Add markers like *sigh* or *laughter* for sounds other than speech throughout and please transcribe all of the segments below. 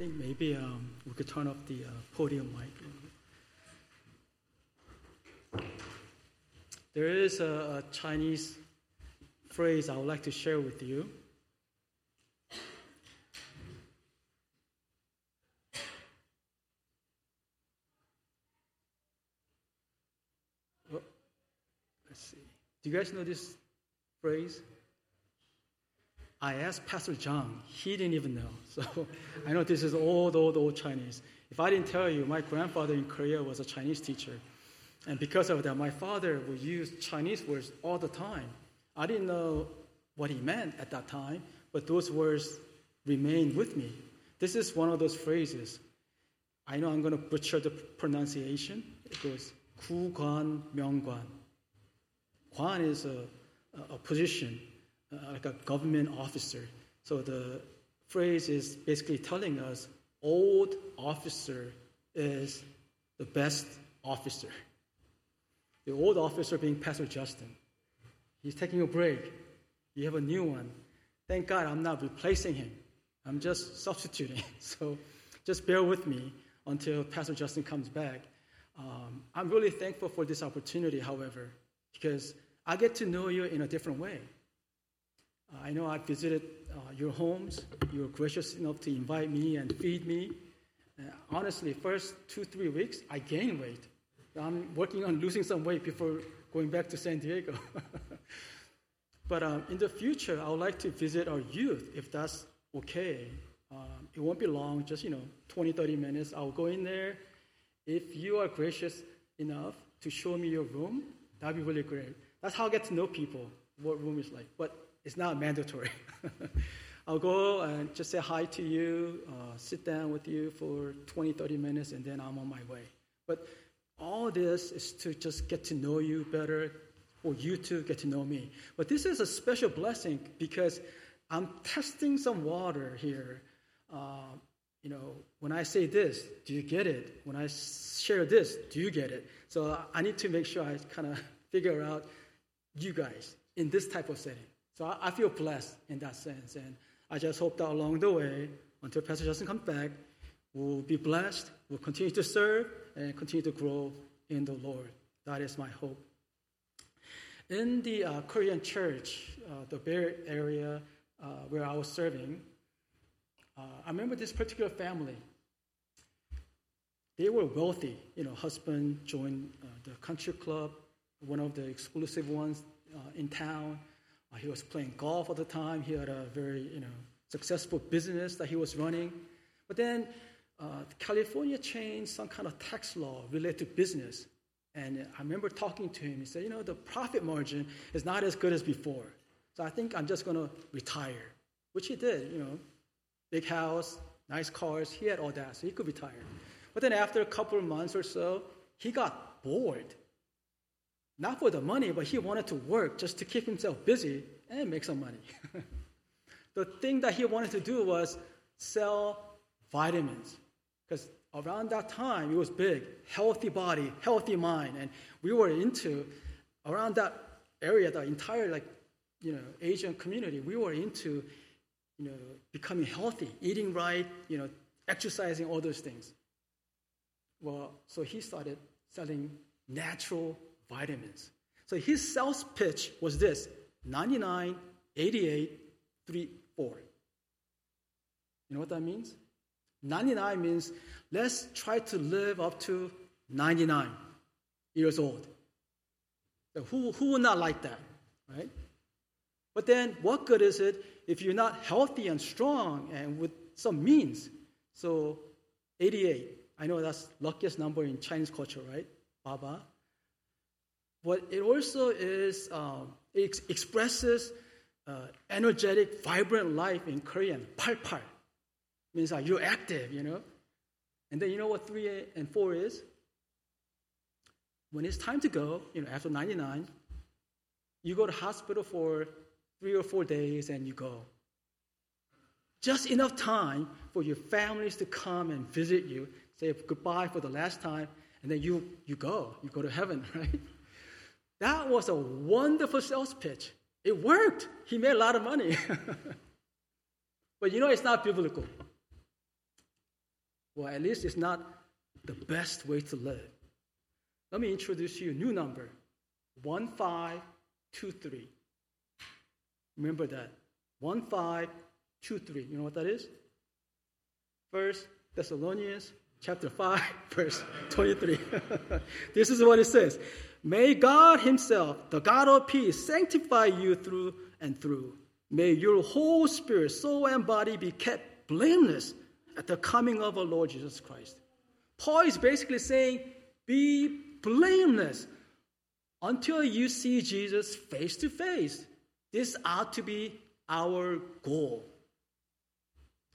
think maybe um, we could turn off the uh, podium mic. There is a, a Chinese phrase I would like to share with you. Oh, let's see. Do you guys know this phrase? I asked Pastor John. He didn't even know. *laughs* So I know this is old, old, old Chinese. If I didn't tell you, my grandfather in Korea was a Chinese teacher. And because of that, my father would use Chinese words all the time. I didn't know what he meant at that time, but those words remained with me. This is one of those phrases. I know I'm going to butcher the pronunciation. It goes 구 관 명관. 관 is a, a position, uh, like a government officer. So the phrase is basically telling us old officer is the best officer. The old officer being Pastor Justin. He's taking a break. You have a new one. Thank God I'm not replacing him. I'm just substituting. *laughs* So just bear with me until Pastor Justin comes back. Um, I'm really thankful for this opportunity, however, because I get to know you in a different way. Uh, I know I visited uh, your homes. You were gracious enough to invite me and feed me. Uh, honestly, first two, three weeks, I gained weight. I'm working on losing some weight before going back to San Diego. *laughs* but um, in the future, I would like to visit our youth, if that's okay. Um, it won't be long, just, you know, 20, 30 minutes. I'll go in there. If you are gracious enough to show me your room, that'd be really great. That's how I get to know people, what room is like. But it's not mandatory. *laughs* I'll go and just say hi to you, uh, sit down with you for 20, 30 minutes, and then I'm on my way. But all this is to just get to know you better, or you to get to know me. But this is a special blessing because I'm testing some water here. Uh, you know, when I say this, do you get it? When I share this, do you get it? So I need to make sure I kind of figure out you guys in this type of setting. So I, I feel blessed in that sense. And I just hope that along the way, until Pastor Justin comes back, we'll be blessed, we'll continue to serve, and continue to grow in the Lord. That is my hope. In the uh, Korean church, uh, the Bay Area uh, where I was serving, uh, I remember this particular family. They were wealthy. You know, husband joined uh, the country club, one of the exclusive ones uh, in town. He was playing golf all the time. He had a very, you know, successful business that he was running. But then uh, California changed some kind of tax law related to business. And I remember talking to him. He said, you know, the profit margin is not as good as before. So I think I'm just going to retire, which he did, you know. Big house, nice cars. He had all that, so he could retire. But then after a couple of months or so, he got bored. Not for the money, but he wanted to work just to keep himself busy and make some money. *laughs* the thing that he wanted to do was sell vitamins. Because around that time, it was big healthy body, healthy mind. And we were into, around that area, the entire like, you know, Asian community, we were into, you know, becoming healthy, eating right, you know, exercising, all those things. Well, so he started selling natural vitamins. So his sales pitch was this 99, 88, 3, 4. You know what that means? 99 means let's try to live up to 99 years old. So who, who would not like that, right? But then what good is it if you're not healthy and strong and with some means? So 88, I know that's luckiest number in Chinese culture, right? Baba. But it also is, um, it ex- expresses uh, energetic, vibrant life in Korean, 팔팔 means like you're active, you know. And then you know what three and four is? When it's time to go, you know, after 99, you go to hospital for three or four days and you go. Just enough time for your families to come and visit you, say goodbye for the last time, and then you, you go. You go to heaven, *laughs* right? That was a wonderful sales pitch. It worked. He made a lot of money. *laughs* but you know, it's not biblical. Well, at least it's not the best way to live. Let me introduce you a new number 1523. Remember that. 1523. You know what that is? First Thessalonians chapter 5, *laughs* verse 23. *laughs* this is what it says May God Himself, the God of peace, sanctify you through and through. May your whole spirit, soul, and body be kept blameless at the coming of our Lord Jesus Christ. Paul is basically saying, be blameless until you see Jesus face to face. This ought to be our goal.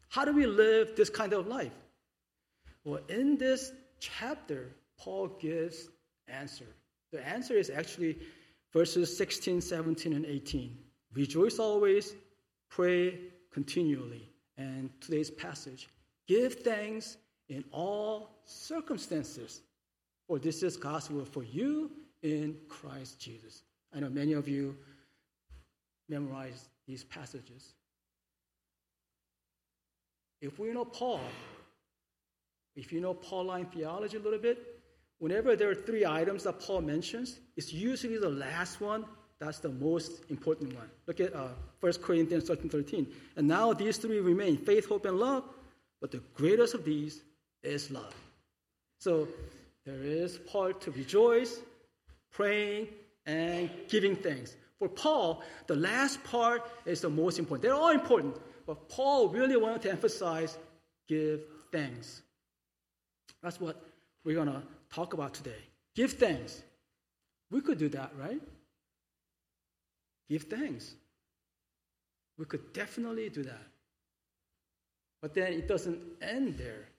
How do we live this kind of life? Well, in this chapter, Paul gives answer. The answer is actually verses 16, 17, and 18. Rejoice always, pray continually. And today's passage, give thanks in all circumstances, for this is God's will for you in Christ Jesus. I know many of you memorize these passages. If we know Paul, if you know Pauline theology a little bit, whenever there are three items that Paul mentions, it's usually the last one that's the most important one. Look at uh, 1 Corinthians 13 13. And now these three remain faith, hope, and love, but the greatest of these is love. So there is part to rejoice, praying, and giving thanks. For Paul, the last part is the most important. They're all important, but Paul really wanted to emphasize give thanks. That's what we're going to talk about today. Give thanks. We could do that, right? Give thanks. We could definitely do that. But then it doesn't end there.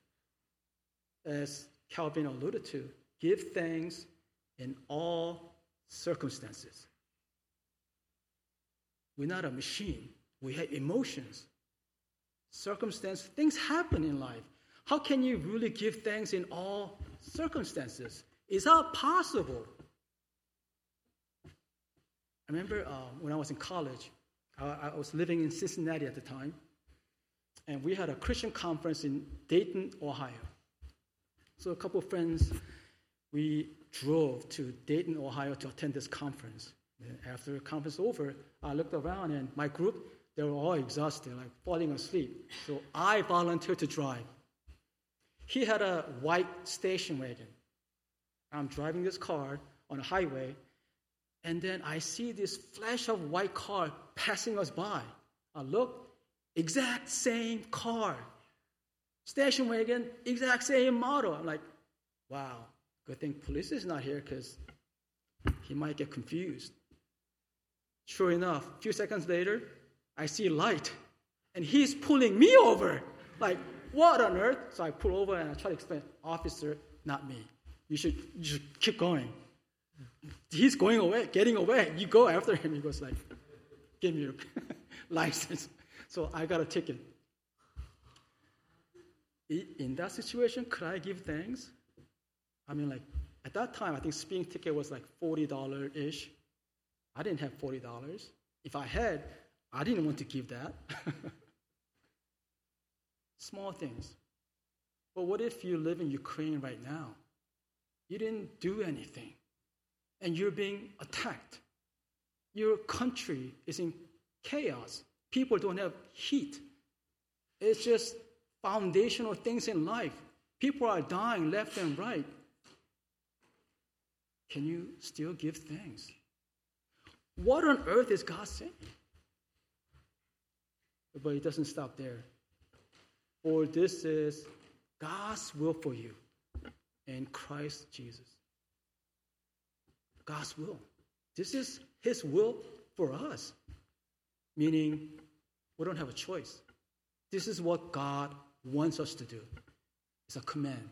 As Calvin alluded to, give thanks in all circumstances. We're not a machine. We have emotions, circumstance, things happen in life. How can you really give thanks in all circumstances? Is that possible? I remember uh, when I was in college, I, I was living in Cincinnati at the time, and we had a Christian conference in Dayton, Ohio. So a couple of friends, we drove to Dayton, Ohio to attend this conference. And after the conference over, I looked around and my group, they were all exhausted, like falling asleep. So I volunteered to drive. He had a white station wagon. I'm driving this car on a highway, and then I see this flash of white car passing us by. I look, exact same car. Station wagon, exact same model. I'm like, wow, good thing police is not here because he might get confused. Sure enough, a few seconds later, I see light, and he's pulling me over. Like, what on earth? So I pull over and I try to explain, officer, not me. You should, you should keep going he's going away, getting away. You go after him. He goes like, give me your *laughs* license. So I got a ticket. In that situation, could I give thanks? I mean, like, at that time, I think speeding ticket was like $40 ish. I didn't have $40. If I had, I didn't want to give that. *laughs* Small things. But what if you live in Ukraine right now? You didn't do anything and you're being attacked. Your country is in chaos. People don't have heat. It's just foundational things in life. People are dying left and right. Can you still give thanks? What on earth is God saying? But it doesn't stop there. For this is God's will for you in Christ Jesus. God's will. This is His will for us, meaning we don't have a choice. This is what God wants us to do. It's a command.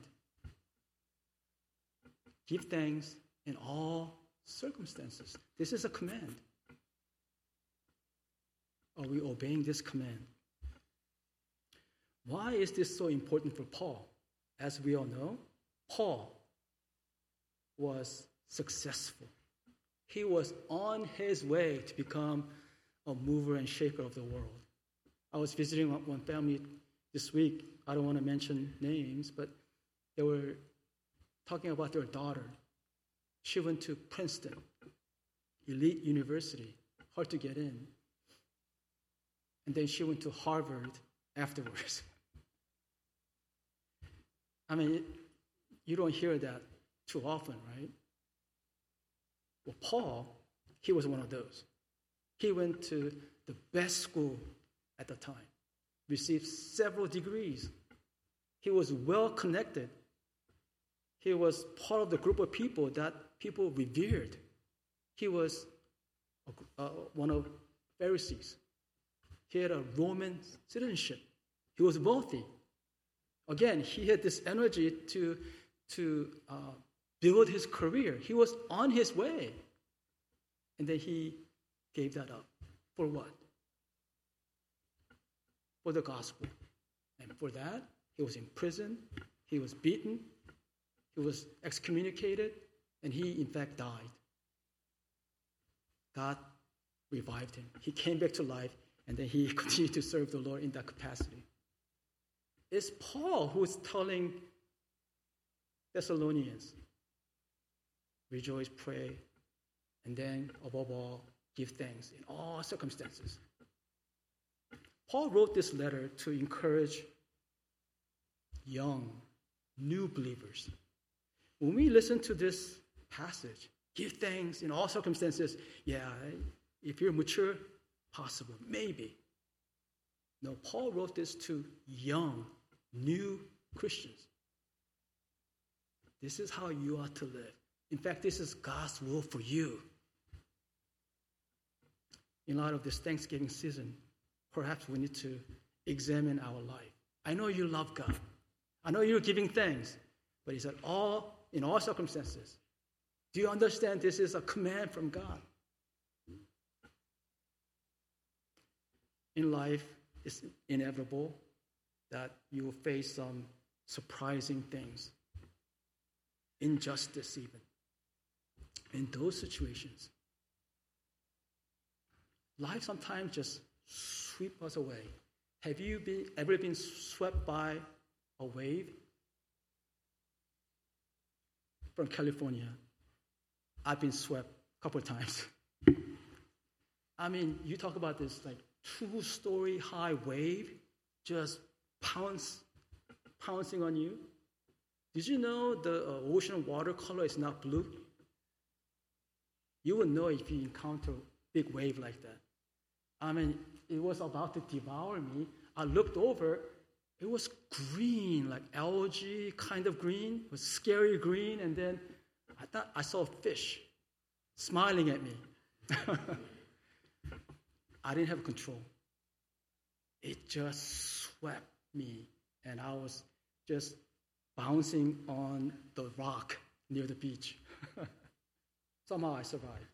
Give thanks in all circumstances. This is a command. Are we obeying this command? Why is this so important for Paul? As we all know, Paul was successful. He was on his way to become a mover and shaker of the world. I was visiting one family this week I don't want to mention names, but they were talking about their daughter. She went to Princeton, elite university, hard to get in. And then she went to Harvard afterwards. *laughs* I mean, you don't hear that too often, right? Well, Paul, he was one of those. He went to the best school at the time, received several degrees. He was well connected. He was part of the group of people that people revered. He was uh, one of Pharisees. He had a Roman citizenship. He was wealthy. Again, he had this energy to, to uh, build his career. He was on his way. And then he gave that up. For what? For the gospel. And for that, he was in prison, he was beaten, he was excommunicated, and he, in fact, died. God revived him. He came back to life, and then he *laughs* continued to serve the Lord in that capacity. It's Paul who is telling Thessalonians rejoice, pray, and then, above all, give thanks in all circumstances. Paul wrote this letter to encourage young, new believers. When we listen to this passage, give thanks in all circumstances, yeah, if you're mature, possible, maybe. No, Paul wrote this to young, new Christians. This is how you are to live. In fact, this is God's will for you. In light of this Thanksgiving season, perhaps we need to examine our life. I know you love God. I know you're giving thanks, but he said, all in all circumstances. Do you understand this is a command from God? In life, it's inevitable that you will face some surprising things, injustice, even. In those situations, life sometimes just sweep us away. Have you been, ever been swept by a wave? From California, I've been swept a couple of times. *laughs* I mean, you talk about this like two story high wave just pounce, pouncing on you. Did you know the uh, ocean watercolor is not blue? You would know if you encounter a big wave like that. I mean, it was about to devour me. I looked over, it was green, like algae kind of green, it was scary green, and then I thought I saw a fish smiling at me. *laughs* I didn't have control. It just swept me, and I was just bouncing on the rock near the beach. *laughs* Somehow I survived.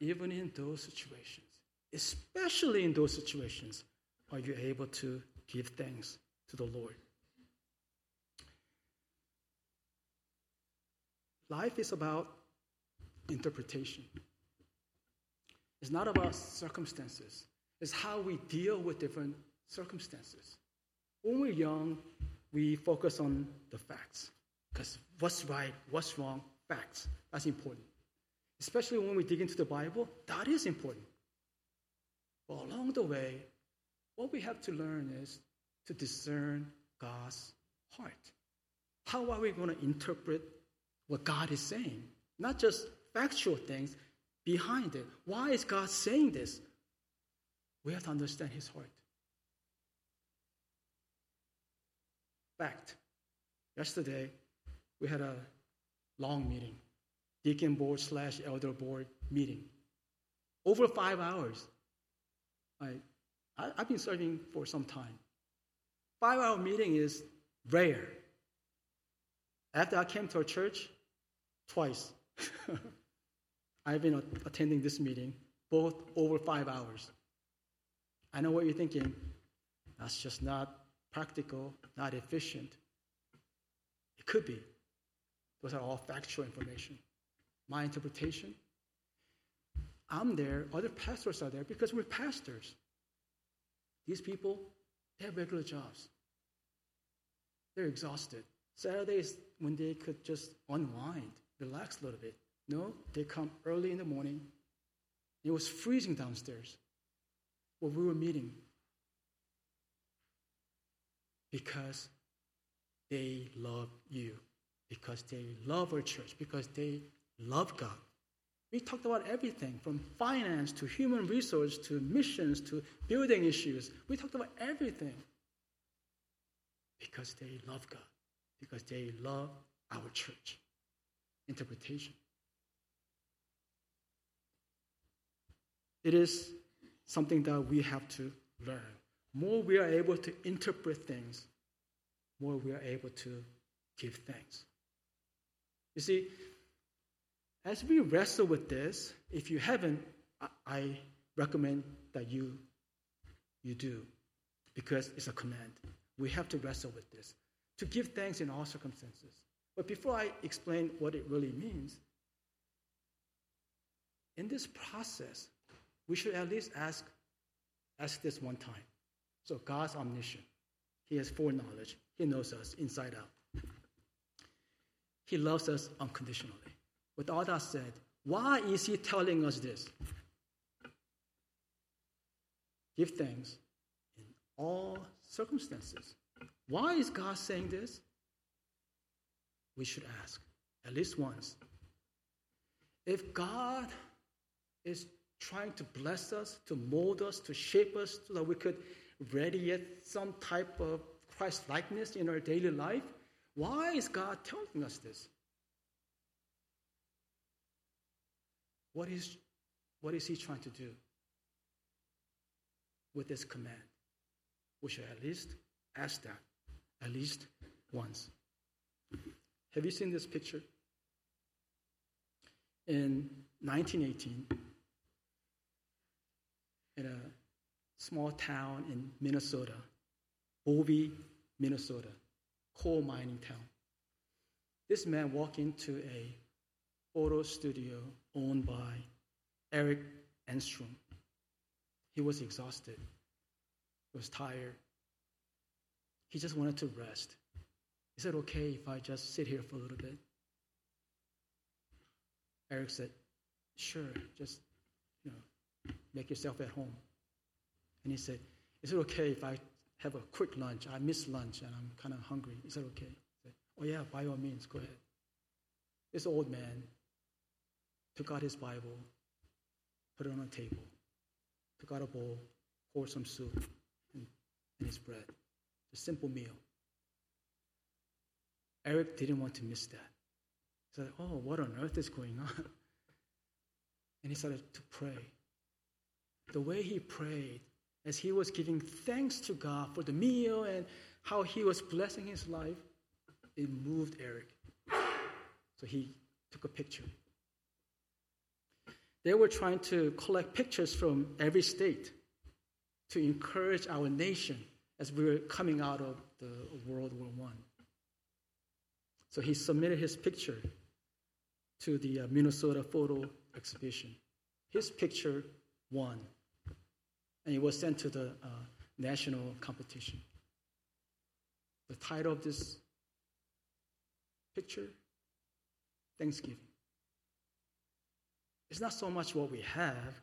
Even in those situations, especially in those situations, are you able to give thanks to the Lord? Life is about interpretation. It's not about circumstances. It's how we deal with different circumstances. When we're young, we focus on the facts. Because what's right, what's wrong, facts. That's important. Especially when we dig into the Bible, that is important. But along the way, what we have to learn is to discern God's heart. How are we going to interpret what God is saying? Not just factual things behind it. Why is God saying this? We have to understand His heart. Fact. Yesterday, we had a long meeting, deacon board slash elder board meeting. Over five hours. I, I, I've been serving for some time. Five hour meeting is rare. After I came to a church, twice. *laughs* I've been attending this meeting, both over five hours. I know what you're thinking. That's just not practical, not efficient. It could be. Those are all factual information. My interpretation I'm there, other pastors are there because we're pastors. These people, they have regular jobs. They're exhausted. Saturdays when they could just unwind, relax a little bit. No, they come early in the morning. It was freezing downstairs where we were meeting because they love you, because they love our church, because they love God. We talked about everything from finance to human resource to missions to building issues. We talked about everything because they love God, because they love our church. Interpretation. It is something that we have to learn. More we are able to interpret things, more we are able to give thanks. You see, as we wrestle with this, if you haven't, I recommend that you you do because it's a command. We have to wrestle with this to give thanks in all circumstances. But before I explain what it really means, in this process, we should at least ask ask this one time. So God's omniscient. He has foreknowledge. He knows us inside out. He loves us unconditionally. With all that said, why is he telling us this? Give thanks in all circumstances. Why is God saying this? We should ask at least once. If God is trying to bless us, to mold us, to shape us so that we could radiate some type of Christ likeness in our daily life, why is God telling us this? What is, what is he trying to do with this command? We should at least ask that at least once. Have you seen this picture? In 1918, in a small town in Minnesota, Bovey, Minnesota, coal mining town, this man walked into a photo studio owned by Eric Enstrom. He was exhausted, he was tired. He just wanted to rest. He said, Okay, if I just sit here for a little bit? Eric said, Sure, just make yourself at home. And he said, Is it okay if I have a quick lunch? I miss lunch and I'm kind of hungry. Is that okay? Said, oh, yeah, by all means, go ahead. This old man took out his Bible, put it on a table, took out a bowl, poured some soup and, and his bread. A simple meal. Eric didn't want to miss that. He said, Oh, what on earth is going on? *laughs* And he started to pray. The way he prayed, as he was giving thanks to God for the meal and how he was blessing his life, it moved Eric. So he took a picture. They were trying to collect pictures from every state to encourage our nation as we were coming out of the World War I. So he submitted his picture to the uh, Minnesota photo exhibition. His picture won, and it was sent to the uh, national competition. The title of this picture Thanksgiving. It's not so much what we have,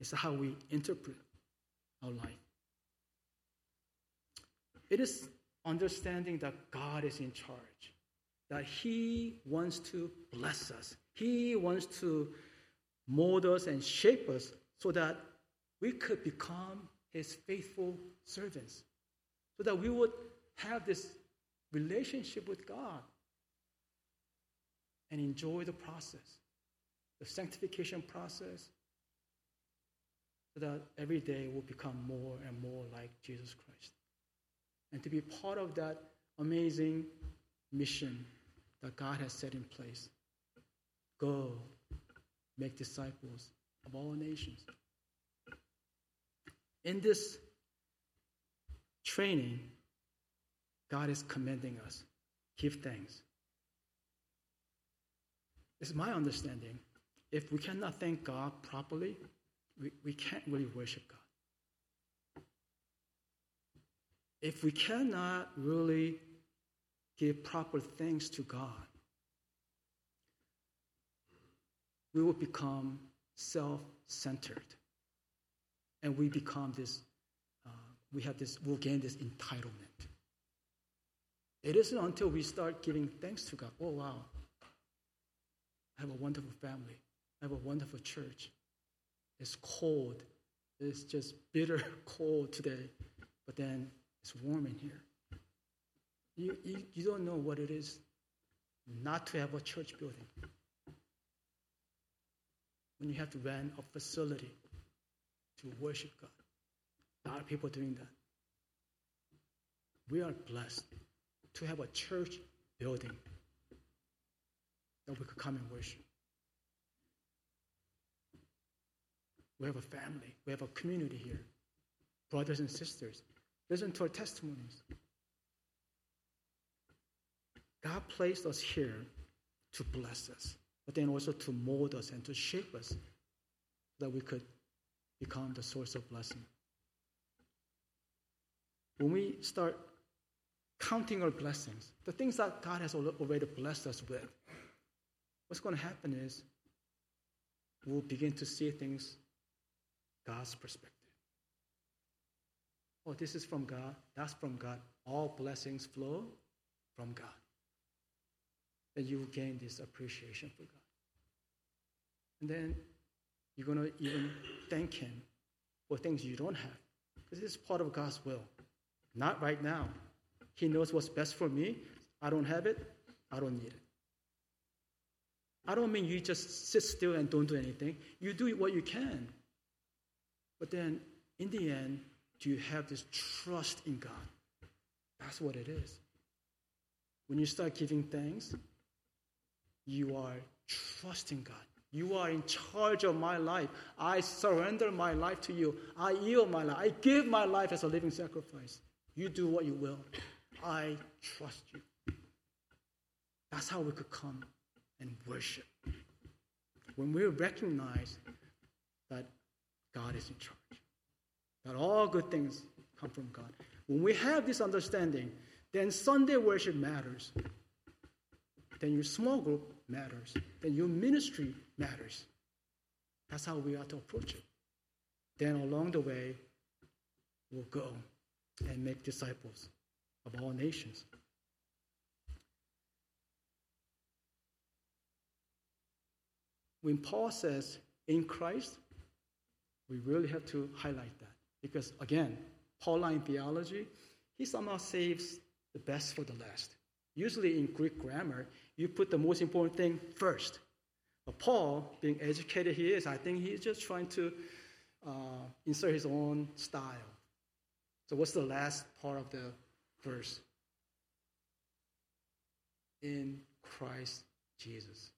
it's how we interpret our life. It is understanding that God is in charge, that He wants to bless us, He wants to mold us and shape us so that we could become His faithful servants, so that we would have this relationship with God and enjoy the process the sanctification process, so that every day will become more and more like Jesus Christ. And to be part of that amazing mission that God has set in place. Go, make disciples of all nations. In this training, God is commending us. Give thanks. It's my understanding if we cannot thank God properly, we, we can't really worship God. if we cannot really give proper thanks to God, we will become self centered. And we become this, uh, we have this, we'll gain this entitlement. It isn't until we start giving thanks to God. Oh, wow. I have a wonderful family. I have a wonderful church. It's cold. It's just bitter *laughs* cold today. But then it's warm in here. You, you, you don't know what it is not to have a church building. When you have to rent a facility to worship God. A lot of people doing that. We are blessed to have a church building that we could come and worship. We have a family, we have a community here, brothers and sisters. Listen to our testimonies. God placed us here to bless us, but then also to mold us and to shape us so that we could become the source of blessing. When we start counting our blessings, the things that God has already blessed us with, what's going to happen is we'll begin to see things God's perspective. Oh, this is from God, that's from God. All blessings flow from God. And you will gain this appreciation for God. And then you're going to even thank Him for things you don't have. Because is part of God's will. Not right now. He knows what's best for me. I don't have it. I don't need it. I don't mean you just sit still and don't do anything. You do what you can. But then, in the end, do you have this trust in God? That's what it is. When you start giving thanks, you are trusting God. You are in charge of my life. I surrender my life to you. I yield my life. I give my life as a living sacrifice. You do what you will. I trust you. That's how we could come and worship. When we recognize that God is in charge, that all good things come from God. When we have this understanding, then Sunday worship matters. Then your small group matters. Then your ministry matters. That's how we are to approach it. Then along the way, we'll go and make disciples of all nations. When Paul says in Christ, we really have to highlight that. Because again, Pauline theology, he somehow saves the best for the last. Usually in Greek grammar, you put the most important thing first. But Paul, being educated he is, I think he's just trying to uh, insert his own style. So, what's the last part of the verse? In Christ Jesus.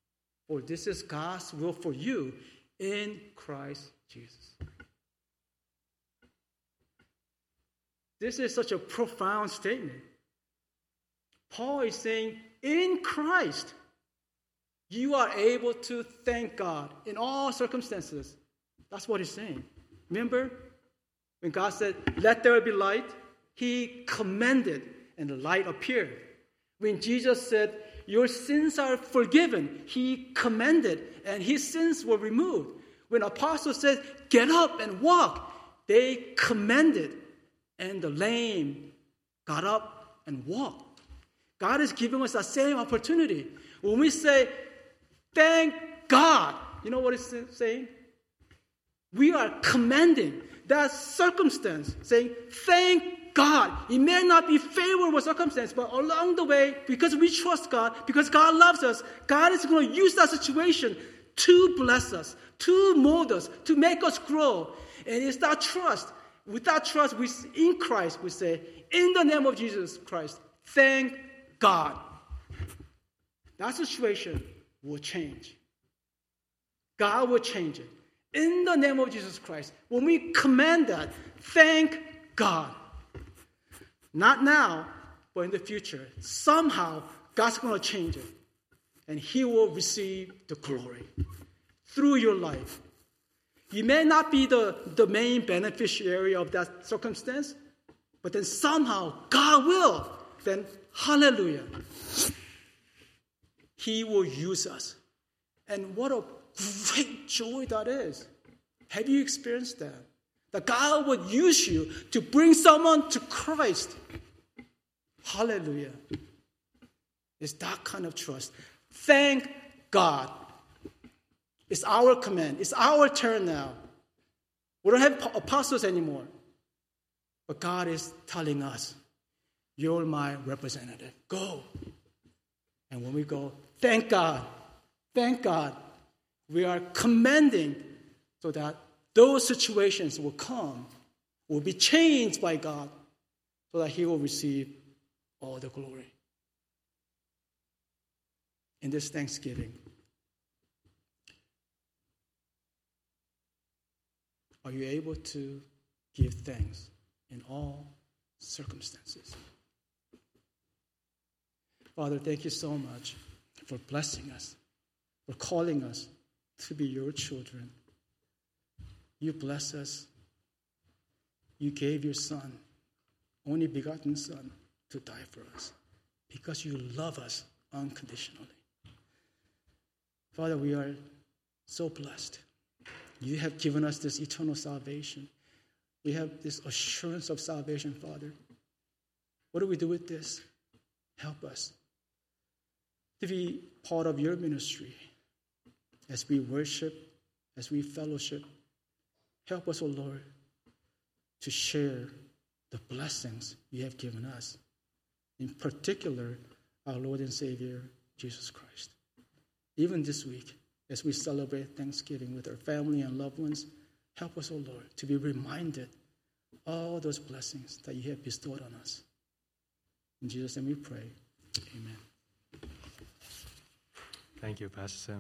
For this is God's will for you in Christ Jesus. This is such a profound statement. Paul is saying, in Christ, you are able to thank God in all circumstances. That's what he's saying. Remember when God said, Let there be light? He commanded, and the light appeared. When Jesus said, Your sins are forgiven, he commanded, and his sins were removed. When apostles said, Get up and walk, they commanded, and the lame got up and walked. God is giving us that same opportunity. When we say, Thank God, you know what it's saying? We are commanding that circumstance, saying, Thank God. It may not be favorable circumstance, but along the way, because we trust God, because God loves us, God is going to use that situation to bless us, to mold us, to make us grow. And it's that trust. With that trust, in Christ, we say, in the name of Jesus Christ, thank God. That situation will change. God will change it. In the name of Jesus Christ, when we command that, thank God. Not now, but in the future. Somehow, God's going to change it. And He will receive the glory through your life. You may not be the, the main beneficiary of that circumstance, but then somehow God will, then hallelujah. He will use us. And what a great joy that is. Have you experienced that? That God would use you to bring someone to Christ. Hallelujah. It's that kind of trust. Thank God. It's our command. It's our turn now. We don't have apostles anymore. But God is telling us, You're my representative. Go. And when we go, thank God. Thank God. We are commending so that those situations will come, will be changed by God, so that He will receive all the glory. In this Thanksgiving, are you able to give thanks in all circumstances? Father, thank you so much for blessing us, for calling us to be your children. You bless us. You gave your Son, only begotten Son, to die for us because you love us unconditionally. Father, we are so blessed. You have given us this eternal salvation. We have this assurance of salvation, Father. What do we do with this? Help us to be part of your ministry as we worship, as we fellowship. Help us, O oh Lord, to share the blessings you have given us, in particular, our Lord and Savior, Jesus Christ. Even this week, as we celebrate Thanksgiving with our family and loved ones, help us, O oh Lord, to be reminded all those blessings that you have bestowed on us. In Jesus' name we pray. Amen. Thank you, Pastor.